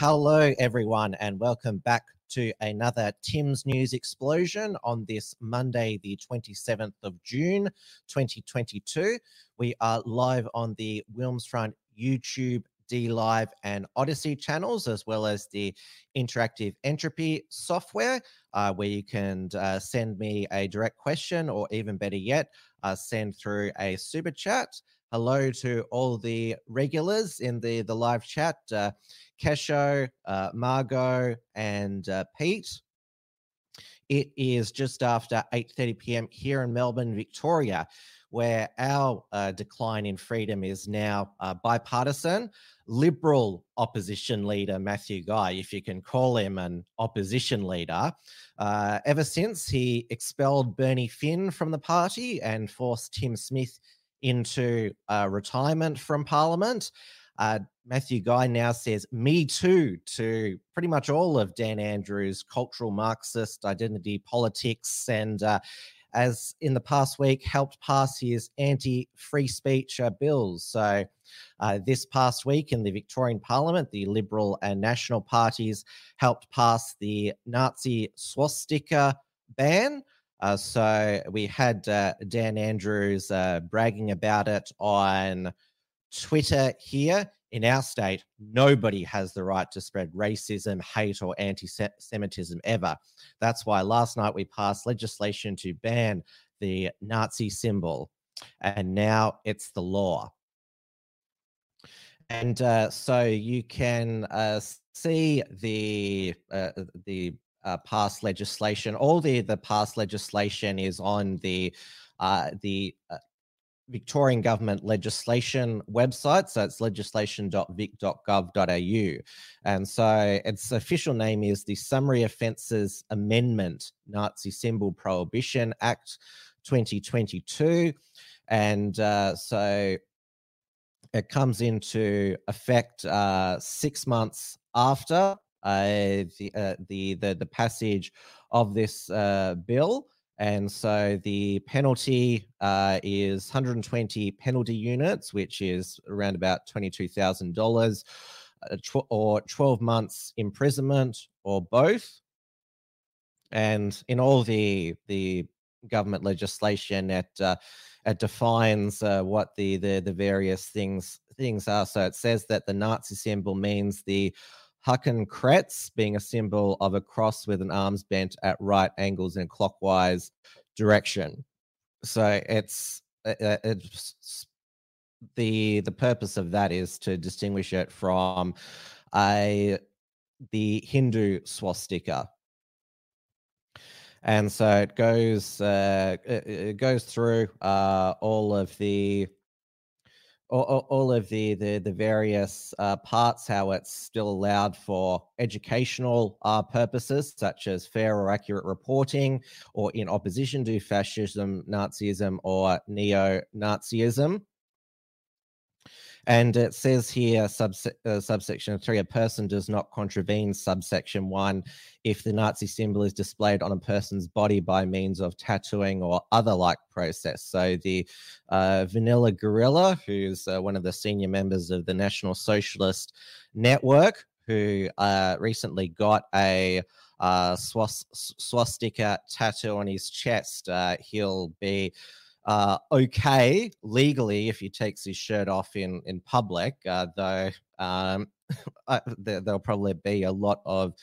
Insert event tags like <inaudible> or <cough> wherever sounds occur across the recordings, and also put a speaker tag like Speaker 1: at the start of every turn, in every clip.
Speaker 1: Hello, everyone, and welcome back to another Tim's News Explosion on this Monday, the 27th of June, 2022. We are live on the Wilmsfront YouTube, D Live, and Odyssey channels, as well as the Interactive Entropy software, uh, where you can uh, send me a direct question or even better yet, uh, send through a super chat. Hello to all the regulars in the, the live chat. Uh, Kesho, uh, Margot, and uh, Pete. It is just after 8:30 p.m. here in Melbourne, Victoria, where our uh, decline in freedom is now uh, bipartisan. Liberal opposition leader Matthew Guy, if you can call him an opposition leader, uh, ever since he expelled Bernie Finn from the party and forced Tim Smith into uh, retirement from Parliament. Uh, Matthew Guy now says "Me too" to pretty much all of Dan Andrews' cultural Marxist identity politics, and uh, as in the past week, helped pass his anti-free speech uh, bills. So. Uh, this past week in the Victorian Parliament, the Liberal and National parties helped pass the Nazi swastika ban. Uh, so we had uh, Dan Andrews uh, bragging about it on Twitter here in our state, nobody has the right to spread racism, hate, or anti Semitism ever. That's why last night we passed legislation to ban the Nazi symbol, and now it's the law. And uh, so you can uh, see the uh, the uh, past legislation. All the the past legislation is on the uh, the uh, Victorian government legislation website. So it's legislation.vic.gov.au. And so its official name is the Summary Offences Amendment Nazi Symbol Prohibition Act 2022. And uh, so it comes into effect uh, six months after the, uh, the, the, the passage of this uh, bill. And so the penalty uh, is 120 penalty units, which is around about $22,000, uh, tw- or 12 months imprisonment, or both. And in all the the government legislation, it uh, it defines uh, what the, the the various things things are. So it says that the Nazi symbol means the Hakenkreuz being a symbol of a cross with an arms bent at right angles in clockwise direction. So it's uh, uh, it's the the purpose of that is to distinguish it from a the Hindu swastika. And so it goes uh, it, it goes through uh, all of the all, all of the the, the various uh, parts, how it's still allowed for educational uh, purposes, such as fair or accurate reporting, or in opposition to fascism, Nazism, or neo Nazism. And it says here, subse- uh, subsection three, a person does not contravene subsection one if the Nazi symbol is displayed on a person's body by means of tattooing or other like process. So the uh, Vanilla Gorilla, who's uh, one of the senior members of the National Socialist Network, who uh, recently got a uh, swast- swastika tattoo on his chest, uh, he'll be uh, okay legally if he takes his shirt off in in public, uh, though um, <laughs> there, there'll probably be a lot of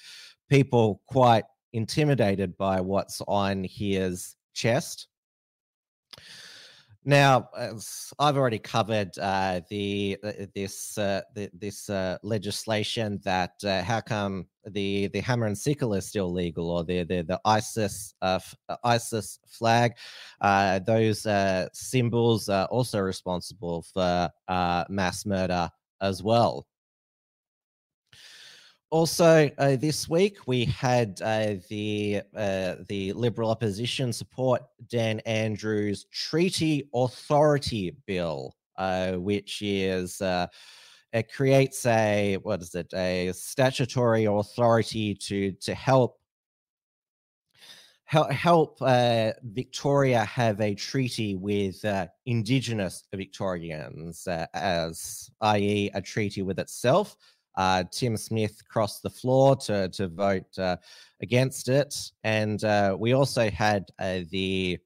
Speaker 1: people quite intimidated by what's on his chest. Now, I've already covered uh, the uh, this uh, the, this uh, legislation that uh, how come the the hammer and sickle is still legal, or the the, the ISIS uh, ISIS flag, those symbols are also responsible for mass murder as well. Also, uh, this week we had uh, the uh, the Liberal opposition support Dan Andrews' Treaty Authority Bill, uh, which is uh, it creates a what is it a statutory authority to to help help, help uh, Victoria have a treaty with uh, Indigenous Victorians, uh, as i.e., a treaty with itself. Uh, Tim Smith crossed the floor to to vote uh, against it, and uh, we also had uh, the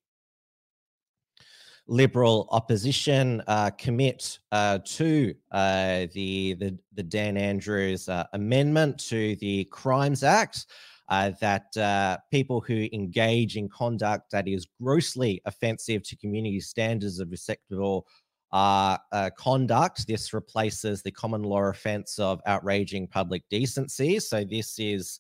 Speaker 1: Liberal opposition uh, commit uh, to the, the the Dan Andrews amendment to the Crimes Act. that people who engage in conduct that is grossly offensive to community standards of respectable uh, uh, conduct. This replaces the common law offence of outraging public decency. So this is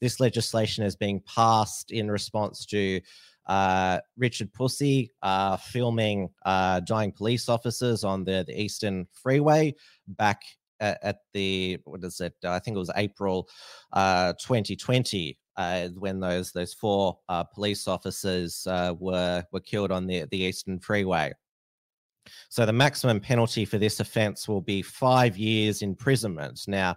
Speaker 1: this legislation is being passed in response to uh, Richard Pusey uh, filming uh, dying police officers on the, the Eastern Freeway back at, at, the what is it? I think it was April 2020. Uh, when those those four police officers were were killed on the the Eastern Freeway, so the maximum penalty for this offence will be five years imprisonment. Now,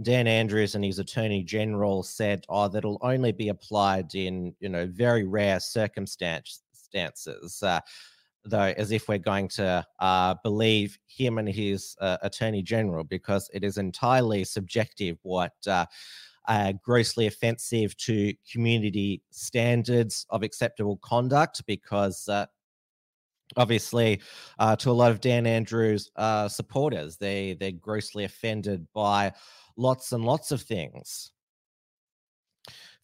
Speaker 1: Dan Andrews and his attorney general said, "Oh, that'll only be applied in you know very rare circumstances." Uh, though, as if we're going to uh, believe him and his uh, attorney general, because it is entirely subjective what. Uh, uh, grossly offensive to community standards of acceptable conduct because uh, obviously uh, to a lot of Dan Andrews uh, supporters. They they're grossly offended by lots and lots of things.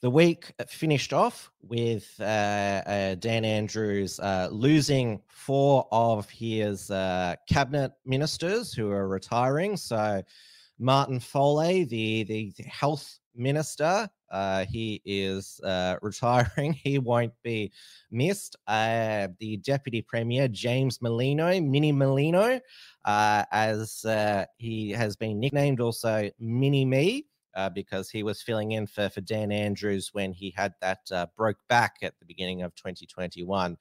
Speaker 1: The week finished off with uh, uh Dan Andrews uh, losing four of his uh, cabinet ministers who are retiring. So Martin Foley, the the health minister, uh, he is uh, <laughs> retiring. He won't be missed. Uh, the deputy premier, James Merlino, Mini Merlino, uh, as uh, he has been nicknamed also Mini Me. Uh, because he was filling in for, for Dan Andrews when he had that broke back at the beginning of 2021.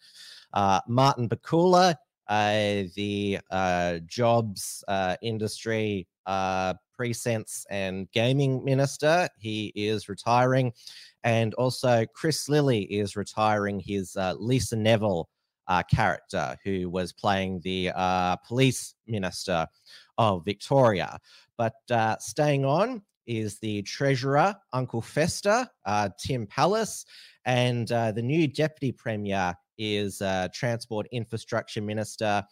Speaker 1: Martin Pakula, the jobs industry Presents and Gaming Minister. He is retiring. And also, Chris Lilley is retiring his uh, Lisa Neville uh, character, who was playing the uh, police minister of Victoria. But uh, staying on is the treasurer, Uncle Fester, uh, Tim Pallas, and uh, the new deputy premier is Transport Infrastructure Minister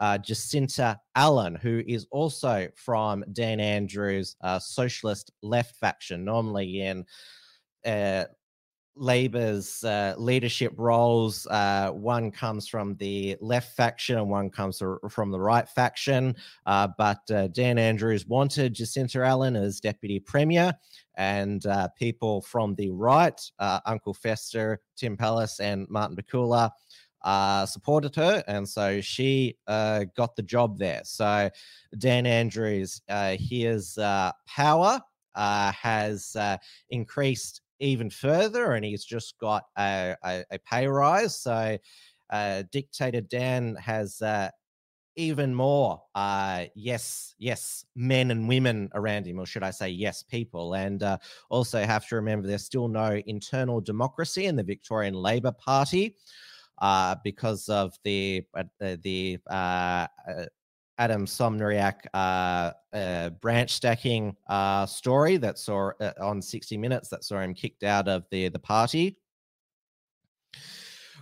Speaker 1: uh, Jacinta Allan, who is also from Dan Andrews' uh, socialist left faction, normally in uh, Labor's uh, leadership roles. Uh, one comes from the left faction and one comes from the right faction. Uh, but uh, Dan Andrews wanted Jacinta Allan as deputy premier, and uh, people from the right, uh, Uncle Fester, Tim Pallas, and Martin Pakula, supported her, and so she got the job there. So Dan Andrews, his power has increased even further, and he's just got a, a, a pay rise. So dictator Dan has. even more, yes, yes, men and women around him, or should I say, yes, people. And also have to remember there's still no internal democracy in the Victorian Labor Party uh, because of the uh, the uh, uh Adam Somyurek uh, uh, branch stacking story that saw on 60 Minutes that saw him kicked out of the the party.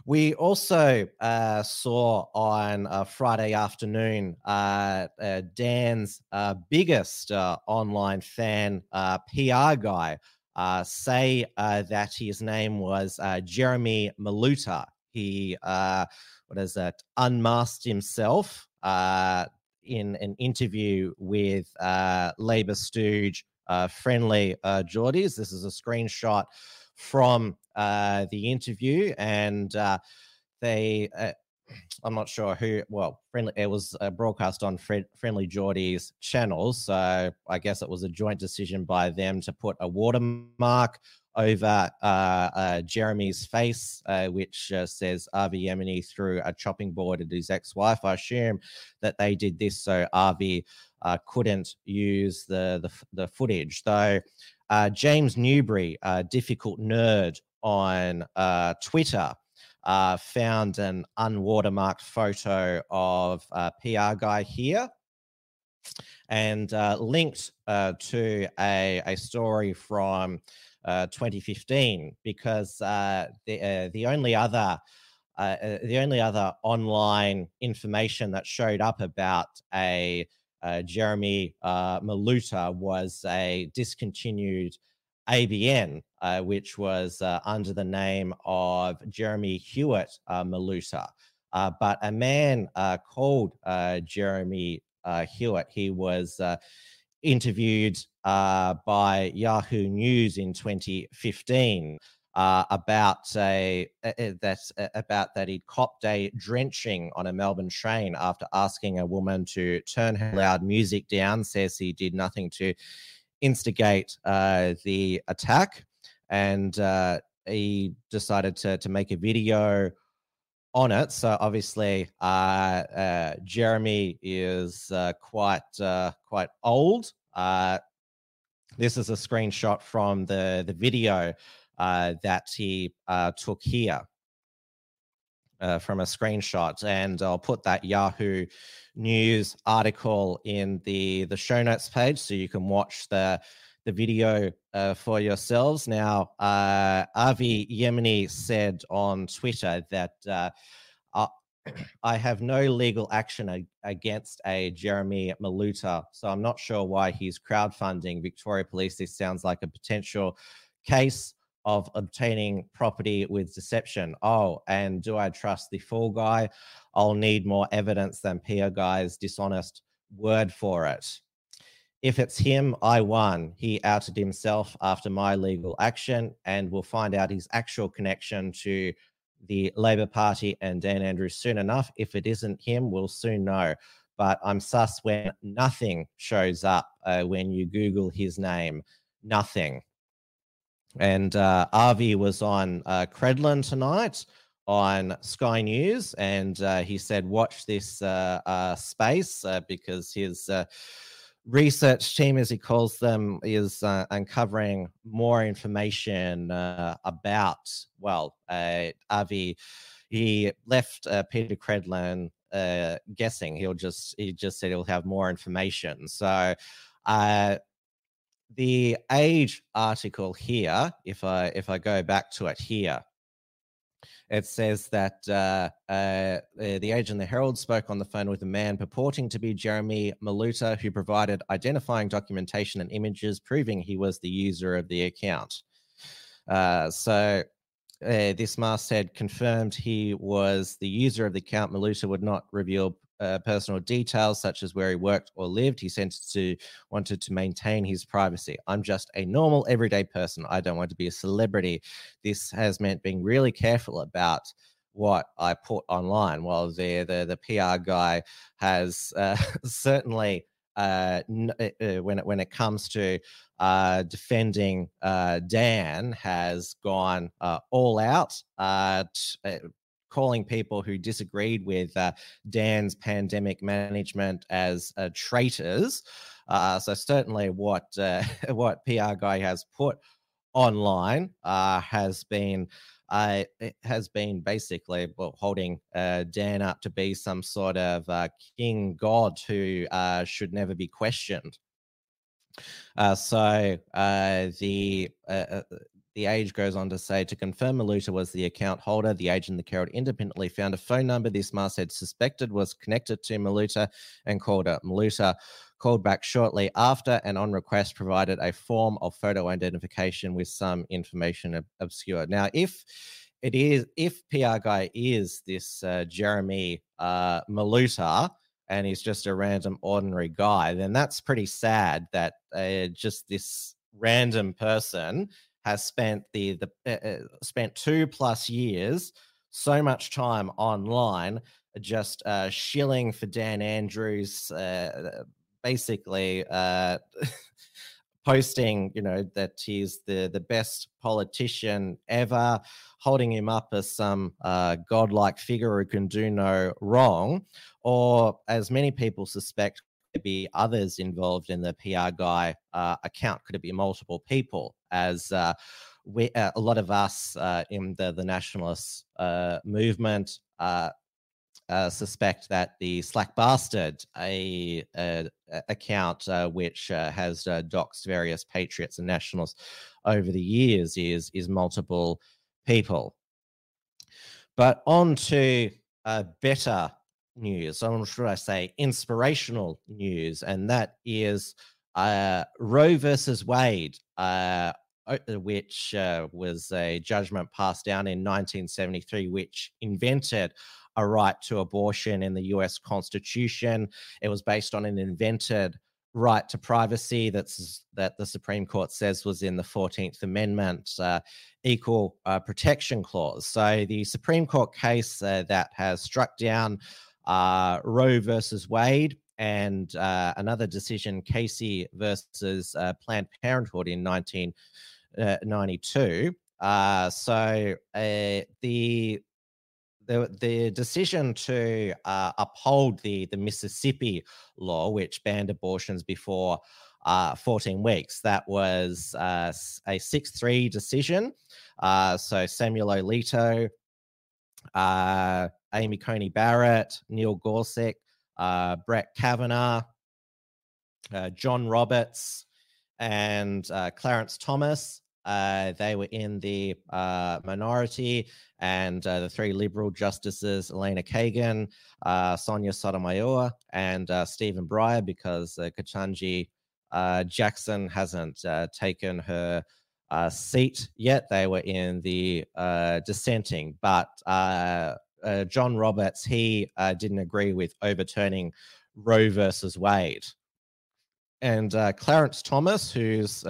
Speaker 1: We also uh, saw on uh, Friday afternoon uh, Dan's biggest online fan, PR guy, say that his name was Jeremy Maluta he uh, what is that unmasked himself uh, in an interview with uh, Labour stooge uh, Friendly uh, Jordies. This is a screenshot from uh, the interview, and uh, they. I'm not sure who. Well, friendly. It was uh, broadcast on Fred, Friendly Jordies channel, so I guess it was a joint decision by them to put a watermark over uh, uh, Jeremy's face, uh, which uh, says Avi Yemini threw a chopping board at his ex-wife. I assume that they did this so Avi uh, couldn't use the the, the footage. Though James Newbury, a difficult nerd on Twitter, found an unwatermarked photo of a PR guy here and uh, linked uh, to a, a story from uh, 2015 because uh, the uh, the only other uh, the only other online information that showed up about a Jeremy Maluta was a discontinued ABN, Uh, which was uh, under the name of Jeremy Hewitt uh, Maluta. but a man called Jeremy Hewitt, he was interviewed uh, by Yahoo News in 2015 uh, about a, about that he'd copped a drenching on a Melbourne train after asking a woman to turn her loud music down. Says he did nothing to instigate uh, the attack, and uh, he decided to to make a video on it. So obviously, uh, uh, Jeremy is uh, quite uh, quite old. Uh, this is a screenshot from the the video uh, that he took here. from a screenshot, and I'll put that Yahoo News article in the the show notes page, so you can watch the the video uh, for yourselves. Now, uh, Avi Yemini said on Twitter that uh, I have no legal action ag- against a Jeremy Maluta, so I'm not sure why he's crowdfunding Victoria Police. This sounds like a potential case of obtaining property with deception. Oh, and do I trust the fall guy? I'll need more evidence than Pia Guy's dishonest word for it. If it's him, I won. He outed himself after my legal action, and we'll find out his actual connection to the Labor Party and Dan Andrews soon enough. If it isn't him, we'll soon know. But I'm sus when nothing shows up uh, when you Google his name. Nothing. And uh, Avi was on uh, Credlin tonight on Sky News, and uh, he said, "Watch this uh, uh, space uh, because his." Research team, as he calls them, is uh, uncovering more information uh, about, well, uh, Avi. He left uh, Peta Credlin uh, guessing. He'll just, he just said he'll have more information. So, uh, the age article here, if I if I go back to it here, it says that uh, uh, the agent the Herald spoke on the phone with a man purporting to be Jeremy Maluta, who provided identifying documentation and images proving he was the user of the account. Uh, so uh, this masthead confirmed he was the user of the account. Maluta would not reveal uh, personal details such as where he worked or lived. He sent to wanted to maintain his privacy. I'm just a normal everyday person. I don't want to be a celebrity. This has meant being really careful about what I put online. While the the, the PR guy has uh, <laughs> certainly. Uh, uh, uh, when it when it comes to uh, defending uh, Dan, has gone all out. T- calling people who disagreed with uh, Dan's pandemic management as uh, traitors. Uh, so certainly, what uh, <laughs> what PR guy has put online uh, has been uh, has been basically well, holding Dan up to be some sort of king god who should never be questioned. so the the age goes on to say to confirm Maluta was the account holder, the agent the Herald independently found a phone number this masthead suspected was connected to Maluta and called it. Maluta called back shortly after and on request provided a form of photo identification with some information ob- obscure. Now, if it is if PR guy is this uh, Jeremy uh, Maluta and he's just a random ordinary guy, then that's pretty sad that uh, just this random person has spent the the uh, uh spent two plus years so much time online just uh, shilling for Dan Andrews, uh, basically uh, <laughs> posting, you know, that he's the the best politician ever, holding him up as some uh, godlike figure who can do no wrong, or as many people suspect, could be others involved in the PR guy uh, account. Could it be multiple people? As uh, we, uh, a lot of us uh, in the the nationalist uh, movement uh, uh, suspect that the Slack Bastard, a, a, account which has doxed various patriots and nationals over the years, is is multiple people. But on to better news, or should I say, inspirational news, and that is uh, Roe versus Wade. which was a judgment passed down in 1973, which invented a right to abortion in the US Constitution. It was based on an invented right to privacy that's that the Supreme Court says was in the 14th Amendment uh, equal uh, protection clause. So the Supreme Court case uh, that has struck down uh, Roe versus Wade and uh, another decision, Casey versus uh, Planned Parenthood in 1992. so the the, the decision to uh, uphold the, the Mississippi law, which banned abortions before uh, 14 weeks, that was uh, a 6 3 decision. Uh, so Samuel Alito, uh, Amy Coney Barrett, Neil Gorsuch, uh, Brett Kavanaugh, John Roberts, and Clarence Thomas uh, they were in the uh, minority, and uh, the three liberal justices, Elena Kagan, uh, Sonia Sotomayor, and uh, Stephen Breyer, because uh, Ketanji Jackson hasn't taken her seat yet. They were in the dissenting, but John Roberts, he didn't agree with overturning Roe versus Wade. And Clarence Thomas, who's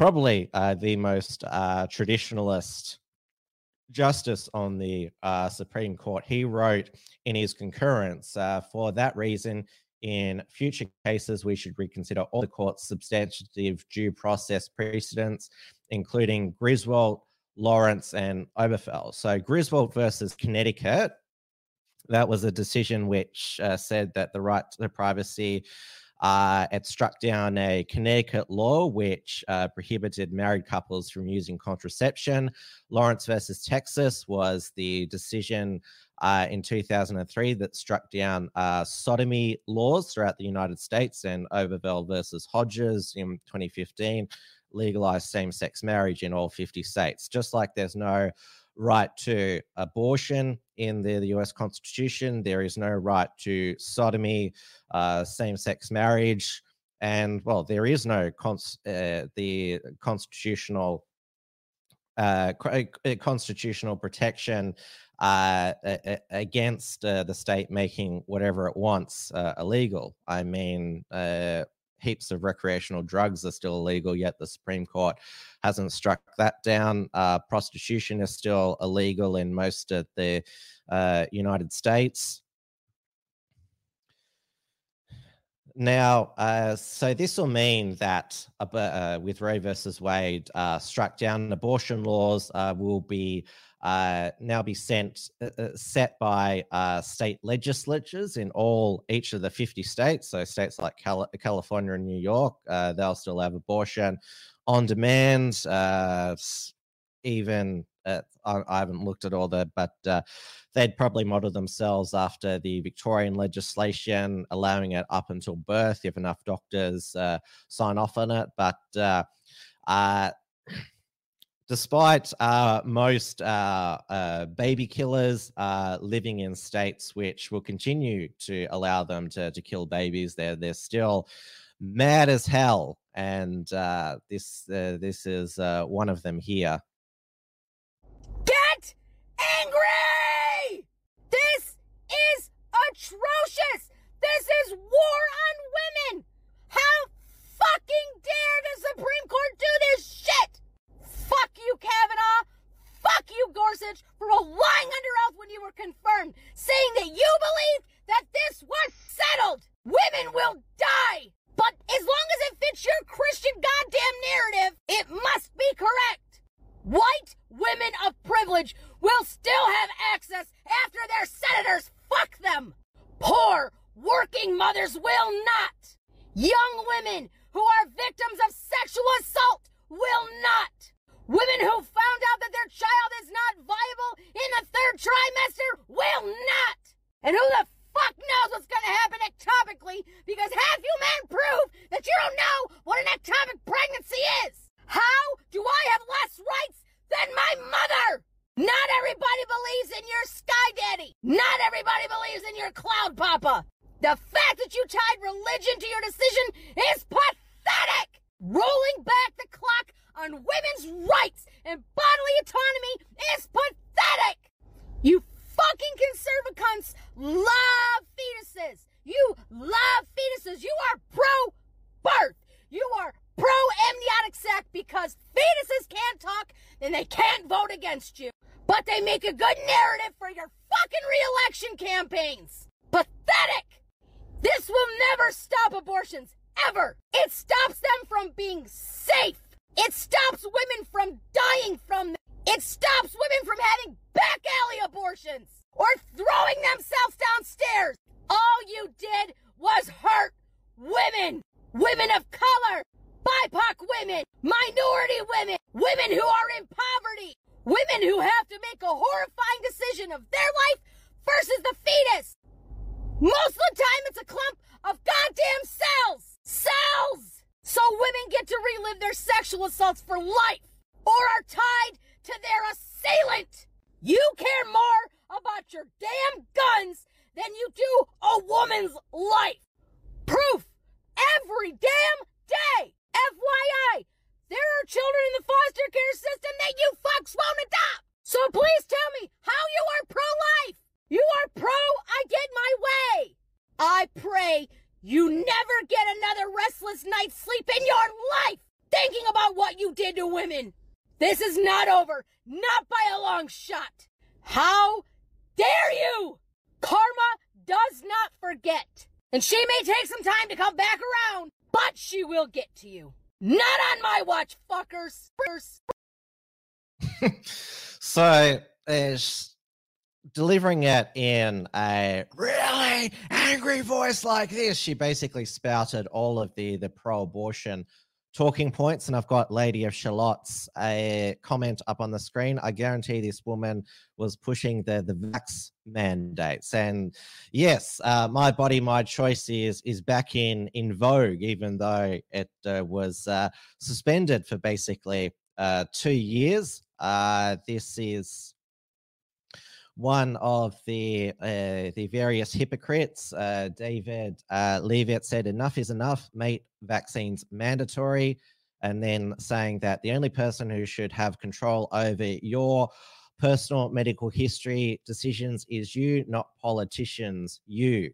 Speaker 1: probably uh, the most uh, traditionalist justice on the uh, Supreme Court. He wrote in his concurrence, uh, for that reason, in future cases, we should reconsider all the court's substantive due process precedents, including Griswold, Lawrence, and Obergefell. So, Griswold versus Connecticut, that was a decision which uh, said that the right to privacy uh, it struck down a Connecticut law which uh, prohibited married couples from using contraception. Lawrence versus Texas was the decision uh, in 2003 that struck down uh, sodomy laws throughout the United States, and Obergefell versus Hodges in 2015 legalized same sex marriage in all 50 states. Just like there's no right to abortion in the, the US Constitution. There is no right to sodomy, uh, same sex marriage. And well, there is no cons- uh, the constitutional uh, constitutional protection uh, against uh, the state making whatever it wants uh, illegal. I mean, uh, heaps of recreational drugs are still illegal, yet the Supreme Court hasn't struck that down. Uh, prostitution is still illegal in most of the uh, United States. Now, uh, so this will mean that uh, with Roe versus Wade uh, struck down, abortion laws uh, will be uh, now be sent uh, uh, set by uh, state legislatures in all each of the 50 states. So states like Cal- California and New York, uh, they'll still have abortion on demand. Uh, even I, I, haven't looked at all the, but they'd probably model themselves after the Victorian legislation, allowing it up until birth if enough doctors sign off on it. But despite uh, most uh, uh, baby killers uh, living in states which will continue to allow them to, to kill babies, they're they're still mad as hell, and uh, this uh, this is one of them here.
Speaker 2: Get angry! This is atrocious! This is war on women! How fucking dare the Supreme Court do this shit? Fuck you, Kavanaugh! Fuck you, Gorsuch, for lying under oath when you were confirmed, saying that you believed that this was settled! Women will die! But as long as it fits your Christian goddamn narrative, it must be correct! White women of privilege will still have access after their senators fuck them! Poor working mothers will not! Young women who are victims of sexual assault will not! Women who found out that their child is not viable in the third trimester will not! And who the fuck knows what's gonna happen ectopically because half you men prove that you don't know what an ectopic pregnancy is! How do I have less rights than my mother? Not everybody believes in your sky daddy. Not everybody believes in your cloud papa. The fact that you tied religion to your decision is pathetic! Rolling back the clock on women's rights and bodily autonomy is pathetic! You fucking conservative love fetuses! You love fetuses! You are pro birth! You are pro amniotic sac because fetuses can't talk and they can't vote against you. But they make a good narrative for your fucking re-election campaigns! Pathetic! This will never stop abortions, ever! It stops them from being safe! It stops women from dying from them! It stops women from having back alley abortions! Or throwing themselves downstairs! All you did was hurt women! Women of color! BIPOC women! Minority women! Women who are in poverty! Women who have to make a horrifying decision of their life versus the fetus! Most of the time, it's a clump of goddamn cells! Cells! So women get to relive their sexual assaults for life or are tied to their assailant. You care more about your damn guns than you do a woman's life. Proof every damn day. FYI, there are children in the foster care system that you fucks won't adopt. So please tell me how you are pro-life. You are pro I get my way. I pray you never get another restless night's sleep in your life thinking about what you did to women. This is not over, not by a long shot. How dare you? Karma does not forget. And she may take some time to come back around, but she will get to you. Not on my watch, fuckers.
Speaker 1: so, is delivering it in a really angry voice like this, she basically spouted all of the the pro-abortion talking points, and I've got Lady of Shalott's a comment up on the screen. I guarantee this woman was pushing the the vax mandates, and yes, uh, my body, my choice is is back in in vogue, even though it uh, was uh, suspended for basically uh, two years. Uh, this is one of the uh, the various hypocrites, uh, David uh, Leavitt, said, "Enough is enough. Make vaccines mandatory." And then saying that the only person who should have control over your personal medical history decisions is you, not politicians. You.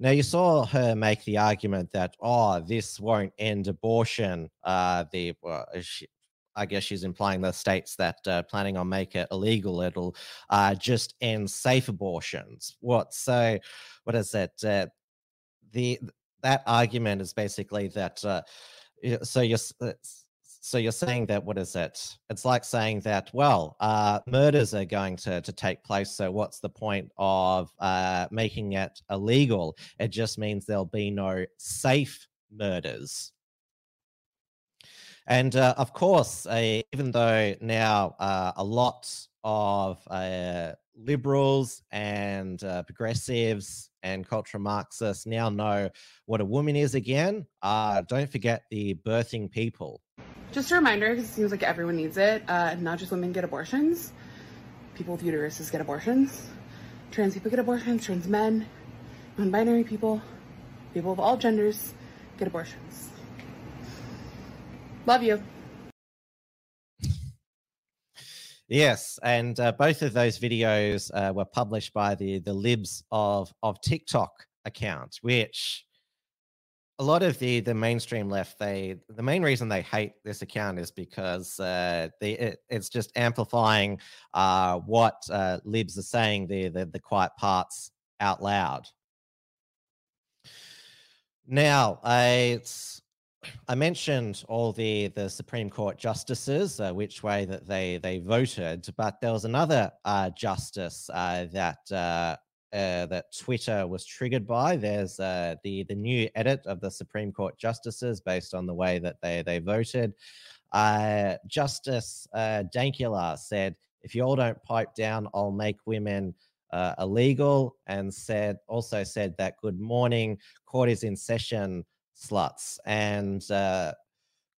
Speaker 1: Now, you saw her make the argument that, oh, this won't end abortion. Uh, the well, she, I guess she's implying the states that uh, planning on make it illegal, it'll uh, just end safe abortions. What so? What is it? Uh, the that argument is basically that. Uh, so you're so you're saying that what is it? It's like saying that well, uh, murders are going to to take place. So what's the point of uh, making it illegal? It just means there'll be no safe murders. And uh, of course, uh, even though now uh, a lot of uh, liberals and uh, progressives and cultural Marxists now know what a woman is again, uh, don't forget the birthing people.
Speaker 3: Just a reminder, because it seems like everyone needs it, not just women get abortions, people with uteruses get abortions, trans people get abortions, trans men, non binary people, people of all genders get abortions. Love you.
Speaker 1: Yes, and uh, both of those videos uh, were published by the the libs of of TikTok account, which a lot of the the mainstream left they the main reason they hate this account is because uh, they it, it's just amplifying uh, what uh, libs are saying the, the the quiet parts out loud. Now, I I mentioned all the the Supreme Court justices, uh, which way that they they voted, but there was another uh, justice uh, that uh, uh, that Twitter was triggered by. There's uh, the the new edit of the Supreme Court justices based on the way that they they voted. Justice Dankula said, "If you all don't pipe down, I'll make women." illegal and said also said that good morning court is in session sluts. And uh,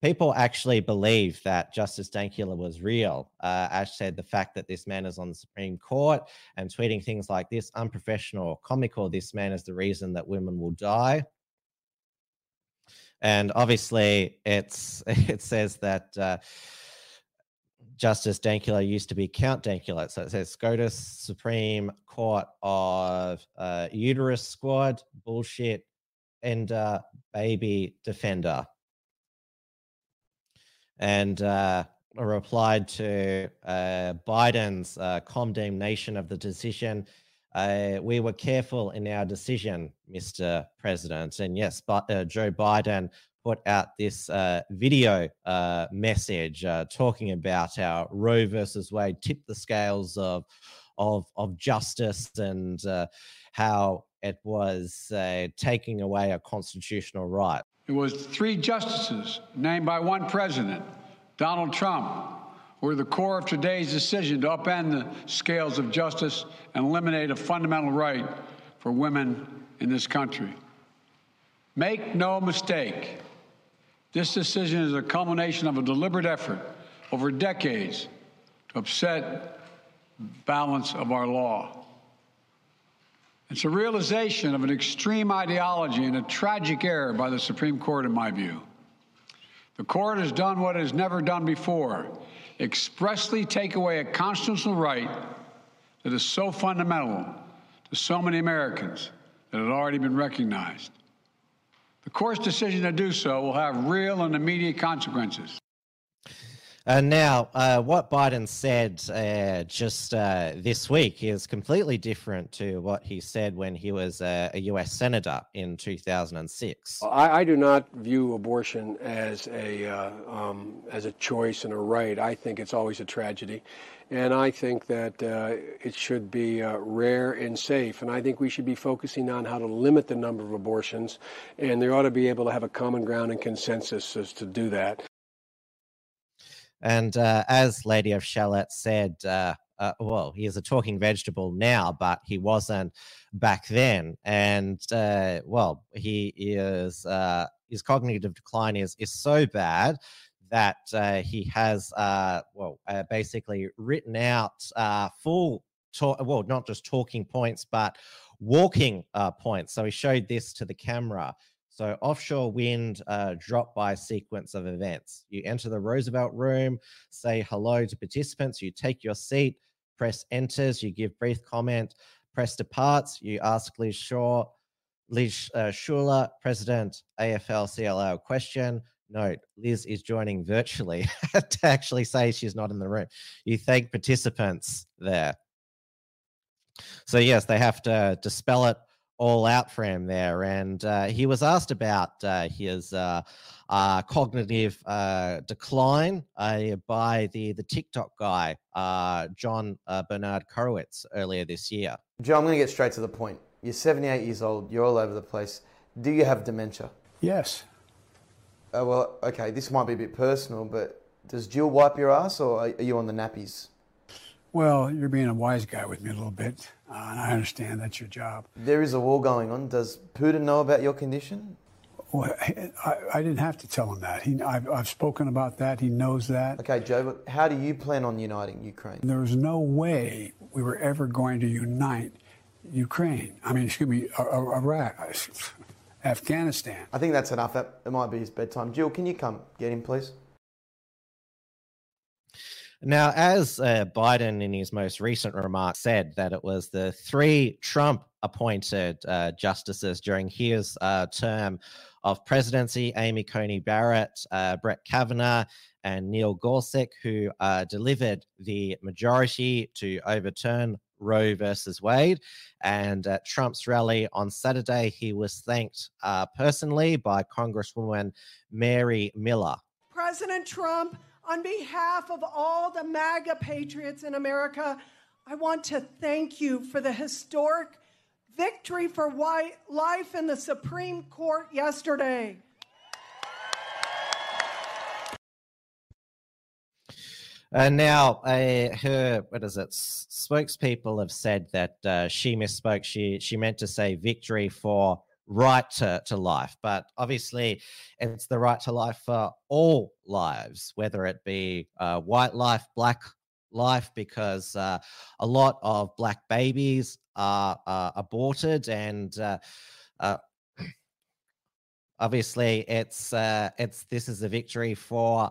Speaker 1: people actually believe that Justice Dankula was real. Uh, Ash said the fact that this man is on the Supreme Court and tweeting things like this, unprofessional, comical, this man is the reason that women will die. And obviously, it's <laughs> it says that uh, Justice Dankula used to be Count Dankula. So it says SCOTUS Supreme Court of uh, Uterus Squad. Bullshit and uh, baby defender. And uh, replied to uh, Biden's uh, condemnation of the decision. Uh, we were careful in our decision, Mr. President. And yes, but, uh, Joe Biden put out this video message talking about how Roe versus Wade tipped the scales of of of justice and uh, how it was uh, taking away a constitutional right.
Speaker 4: It was three justices named by one president, Donald Trump, were the core of today's decision to upend the scales of justice and eliminate a fundamental right for women in this country. Make no mistake, this decision is a culmination of a deliberate effort over decades to upset the balance of our law. It's a realization of an extreme ideology and a tragic error by the Supreme Court, in my view. The court has done what it has never done before expressly take away a constitutional right that is so fundamental to so many Americans that had already been recognized. The court's decision to do so will have real and immediate consequences.
Speaker 1: Uh, now, uh, what Biden said uh, just uh, this week is completely different to what he said when he was a U.S. senator in 2006.
Speaker 5: I, I do not view abortion as a uh, um, as a choice and a right. I think it's always a tragedy, and I think that uh, it should be rare and safe. And I think we should be focusing on how to limit the number of abortions, and there ought to be able to have a common ground and consensus as to do that.
Speaker 1: And uh, as Lady of Shalott said, uh, uh, well, he is a talking vegetable now, but he wasn't back then. And uh, well, he is uh, his cognitive decline is is so bad that uh, he has well basically written out full talk, well not just talking points but walking points. So he showed this to the camera. So offshore wind uh, drop by sequence of events. You enter the Roosevelt room, say hello to participants, you take your seat, press enters, you give brief comment, press departs, you ask Liz Shaw, Liz uh, Shuler, President AFL CIO question. Note, Liz is joining virtually <laughs> to actually say she's not in the room. You thank participants there. So yes, they have to dispel it all out for him there. And uh, he was asked about uh, his uh, uh cognitive uh, decline uh, by the, the TikTok guy, John Bernard Horowitz, earlier this year.
Speaker 6: Joe, I'm going to get straight to the point. You're 78 years old, you're all over the place. Do you have dementia?
Speaker 7: Yes.
Speaker 6: well, okay, this might be a bit personal, but does Jill wipe your ass or are you on the nappies?
Speaker 7: Well, you're being a wise guy with me a little bit, uh, and I understand that's your job.
Speaker 6: There is a war going on. Does Putin know about your condition?
Speaker 7: Well, I, I didn't have to tell him that. He, I've, I've, spoken about that. He knows that.
Speaker 6: Okay, Joe, but how do you plan on uniting Ukraine?
Speaker 7: There was no way we were ever going to unite Ukraine. I mean, excuse me, Iraq, <laughs> Afghanistan.
Speaker 6: I think that's enough. That it might be his bedtime. Jill, can you come get him, please?
Speaker 1: Now, as uh, Biden in his most recent remarks said that it was the three Trump appointed uh, justices during his uh, term of presidency Amy Coney Barrett, uh, Brett Kavanaugh, and Neil Gorsuch, who uh, delivered the majority to overturn Roe versus Wade. And at Trump's rally on Saturday, he was thanked uh, personally by Congresswoman Mary Miller.
Speaker 8: President Trump, on behalf of all the MAGA patriots in America, I want to thank you for the historic victory for life in the Supreme Court yesterday.
Speaker 1: Uh, now, uh, her what is it? Spokespeople have said that uh, she misspoke. She she meant to say victory for right to, to life, but obviously, it's the right to life for all lives, whether it be uh, white life, black life, because uh, a lot of black babies are aborted, and uh, <clears throat> obviously, it's it's this is a victory for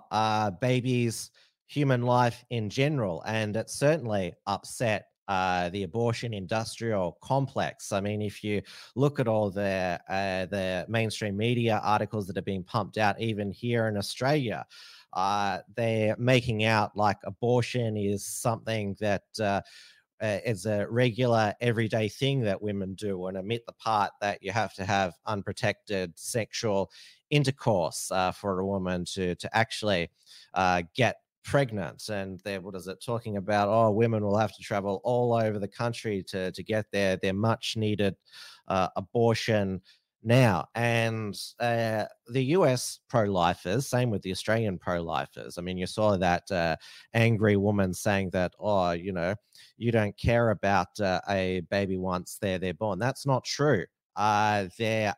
Speaker 1: babies human life in general. And it certainly upset uh, the abortion industrial complex. I mean, if you look at all the uh, the mainstream media articles that are being pumped out, even here in Australia, uh, they're making out like abortion is something that uh, uh, is a regular everyday thing that women do, and omit the part that you have to have unprotected sexual intercourse uh, for a woman to to actually get pregnant and they're what is it talking about oh women will have to travel all over the country to to get their their much needed uh, abortion now. And uh, the us pro-lifers same with the australian pro-lifers i mean you saw that uh, angry woman saying that oh you know you don't care about uh, a baby once they're they're born. That's not true. Uh, there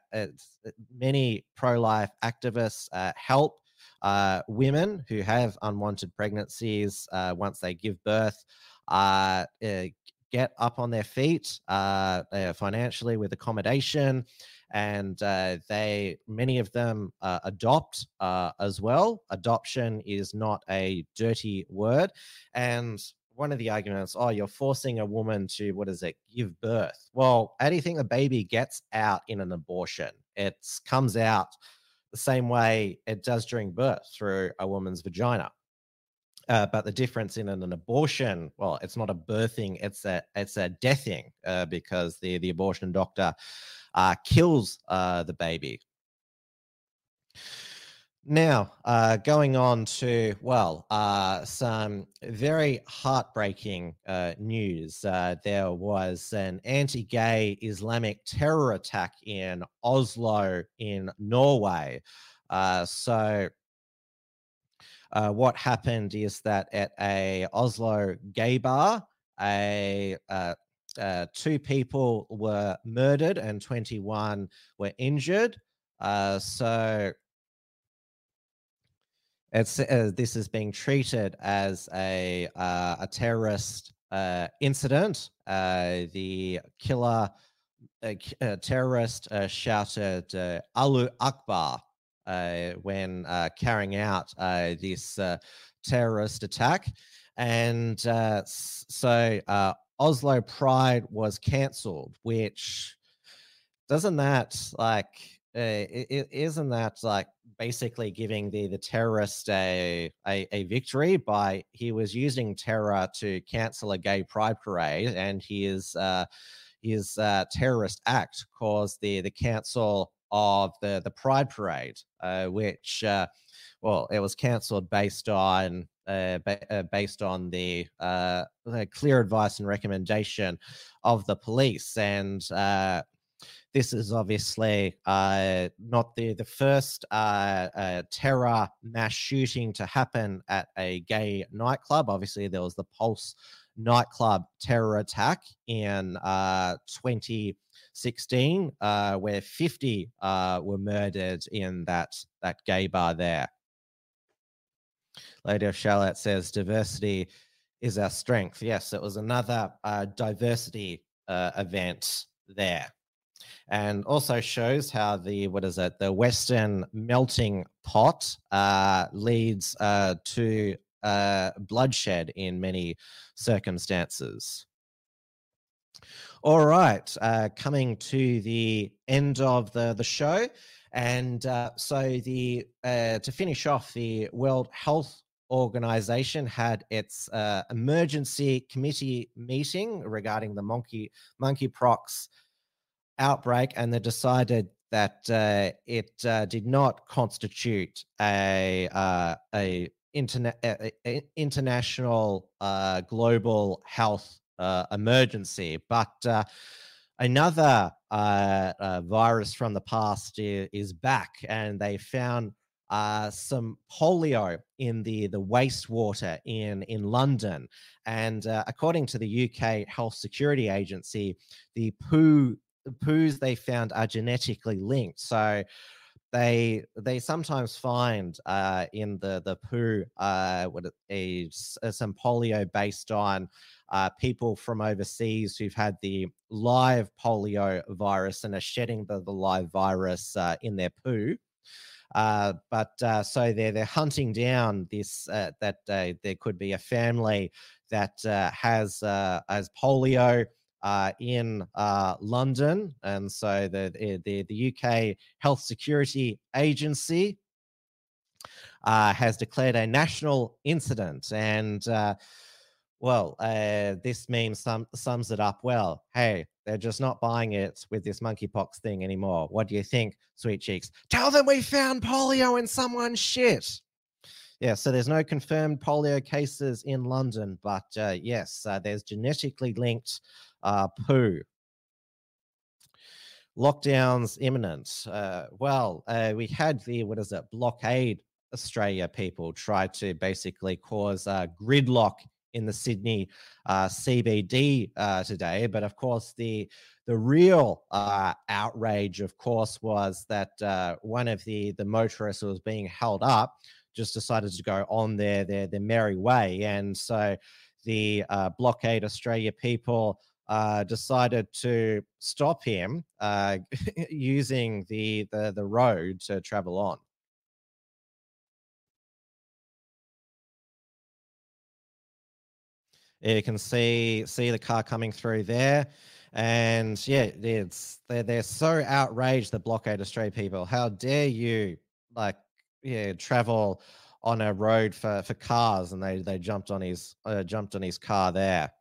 Speaker 1: many pro-life activists uh, help uh, women who have unwanted pregnancies uh, once they give birth uh, eh, get up on their feet uh, financially with accommodation and uh, they many of them adopt as well. Adoption is not a dirty word and one of the arguments oh you're forcing a woman to what is it give birth? Well how do you think a baby gets out in an abortion it comes out the same way it does during birth through a woman's vagina. Uh, but the difference in an, abortion, well, it's not a birthing; it's a it's a deathing uh, because the the abortion doctor uh, kills uh, the baby. Now, uh, going on to, well, uh, some very heartbreaking uh, news. Uh, there was an anti gay Islamic terror attack in Oslo, in Norway. Uh, so, uh, what happened is that at a Oslo gay bar, a two people were murdered and 21 were injured. so, it's uh, this is being treated as a uh, a terrorist uh, incident. Uh, the killer uh, uh, terrorist shouted "Alu Akbar" when carrying out this terrorist attack, and so Oslo Pride was cancelled. Which doesn't that like? isn't that like basically giving the the terrorist a, a, a victory by he was using terror to cancel a gay pride parade, and his uh, his uh, terrorist act caused the the cancel of the the pride parade, uh, which uh, well it was cancelled based on uh, ba- uh, based on the, the clear advice and recommendation of the police. And this is obviously uh, not the the first uh, uh, terror mass shooting to happen at a gay nightclub. Obviously, there was the Pulse nightclub terror attack in uh, 2016, uh, where 50 uh, were murdered in that that gay bar there. Lady of Shalott says diversity is our strength. Yes, it was another diversity event there and also shows how the what is it the western melting pot uh, leads uh, to uh, bloodshed in many circumstances. All right, uh, coming to the end of the the show, and uh, so the uh, to finish off, the World Health Organization had its emergency committee meeting regarding the monkey monkey monkeypox outbreak, and they decided that uh, it uh, did not constitute a uh, a, interna- international uh, global health uh, emergency, but uh, another virus from the past is, is back, and they found uh, some polio in the the wastewater in in London, and uh, according to the UK Health Security Agency, the poo the poos they found are genetically linked. So they they sometimes find uh, in the the poo uh, what it is uh, some polio based on uh, people from overseas who've had the live polio virus and are shedding the, the live virus uh, in their poo. Uh, but uh, so they're they're hunting down this uh, that uh, there could be a family that uh, has uh, has polio uh, in uh, London, and so the, the the UK Health Security Agency uh, has declared a national incident, and uh, well, uh, this meme sum, sums it up well. Hey, they're just not buying it with this monkeypox thing anymore. What do you think, sweet cheeks? Tell them we found polio in someone's shit. Yeah, so there's no confirmed polio cases in London, but uh, yes, uh, there's genetically linked uh, poo. Lockdowns imminent. Uh, well, uh, we had the, what is it, blockade Australia people try to basically cause uh, gridlock in the Sydney uh, CBD uh, today. But of course, the the real uh, outrage, of course, was that uh, one of the the motorists was being held up just decided to go on their their their merry way, and so the uh, blockade Australia people. Uh, decided to stop him uh, <laughs> using the, the the road to travel on. You can see see the car coming through there, and yeah, it's they're they're so outraged. The blockade Australia people, how dare you like yeah travel on a road for for cars, and they they jumped on his uh, jumped on his car there.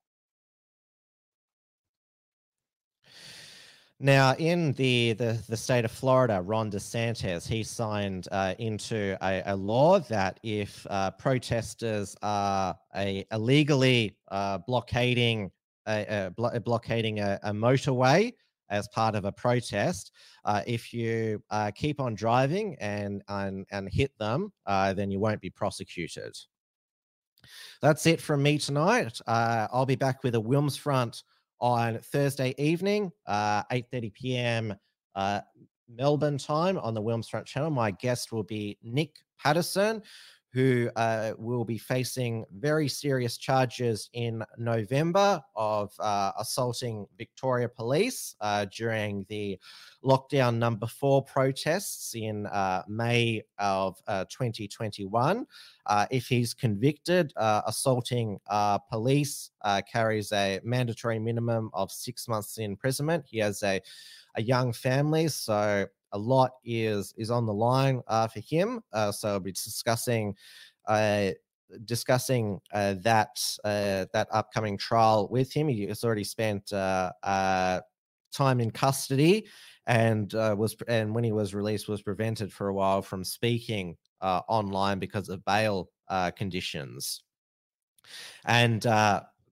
Speaker 1: Now, in the, the, the state of Florida, Ron DeSantis, he signed uh, into a, a, law that if uh, protesters are a, illegally uh, blockading a, blo- blockading a, a, motorway as part of a protest, uh, if you uh, keep on driving and and, and hit them, uh, then you won't be prosecuted. That's it from me tonight. I'll be back with a Wilms front on Thursday evening, uh, 8.30 p.m. Uh, Melbourne time on the Wilms Front channel. My guest will be Nick Patterson, who uh, will be facing very serious charges in November of uh, assaulting Victoria Police uh, during the lockdown number four protests in uh, May of uh, 2021. Uh, if he's convicted, assaulting police carries a mandatory minimum of six months imprisonment. He has a a young family, so a lot is is on the line uh, for him. Uh, so I'll be discussing uh, discussing uh, that uh, that upcoming trial with him. He has already spent uh, uh, time in custody and was and when he was released was prevented for a while from speaking online because of bail conditions. And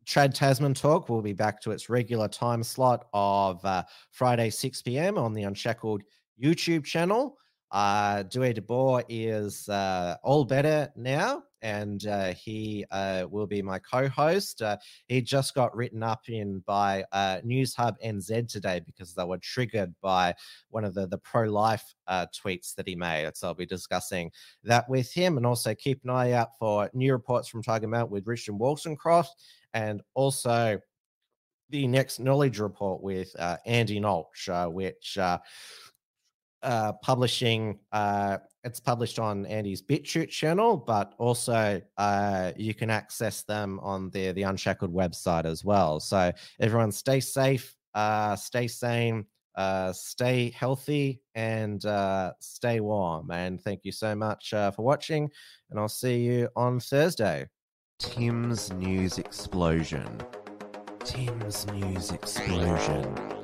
Speaker 1: Trad Tasman Talk will be back to its regular time slot of uh, Friday 6 p.m. on the Unshackled YouTube channel. Uh, Dewey DeBoer is uh, all better now, and uh, he uh, will be my co-host. Uh, he just got written up in by uh, Newshub NZ today because they were triggered by one of the the pro-life uh, tweets that he made. So I'll be discussing that with him, and also keep an eye out for new reports from Tiger Mount with Richard Wollstonecroft, and also the next knowledge report with Andy Nolch, which uh, publishing. Uh, it's published on Andy's BitChute channel, but also uh, you can access them on the the Unshackled website as well. So everyone, stay safe, uh, stay sane, uh, stay healthy, and stay warm. And thank you so much for watching. And I'll see you on Thursday.
Speaker 9: Tim's News Explosion. Tim's News Explosion.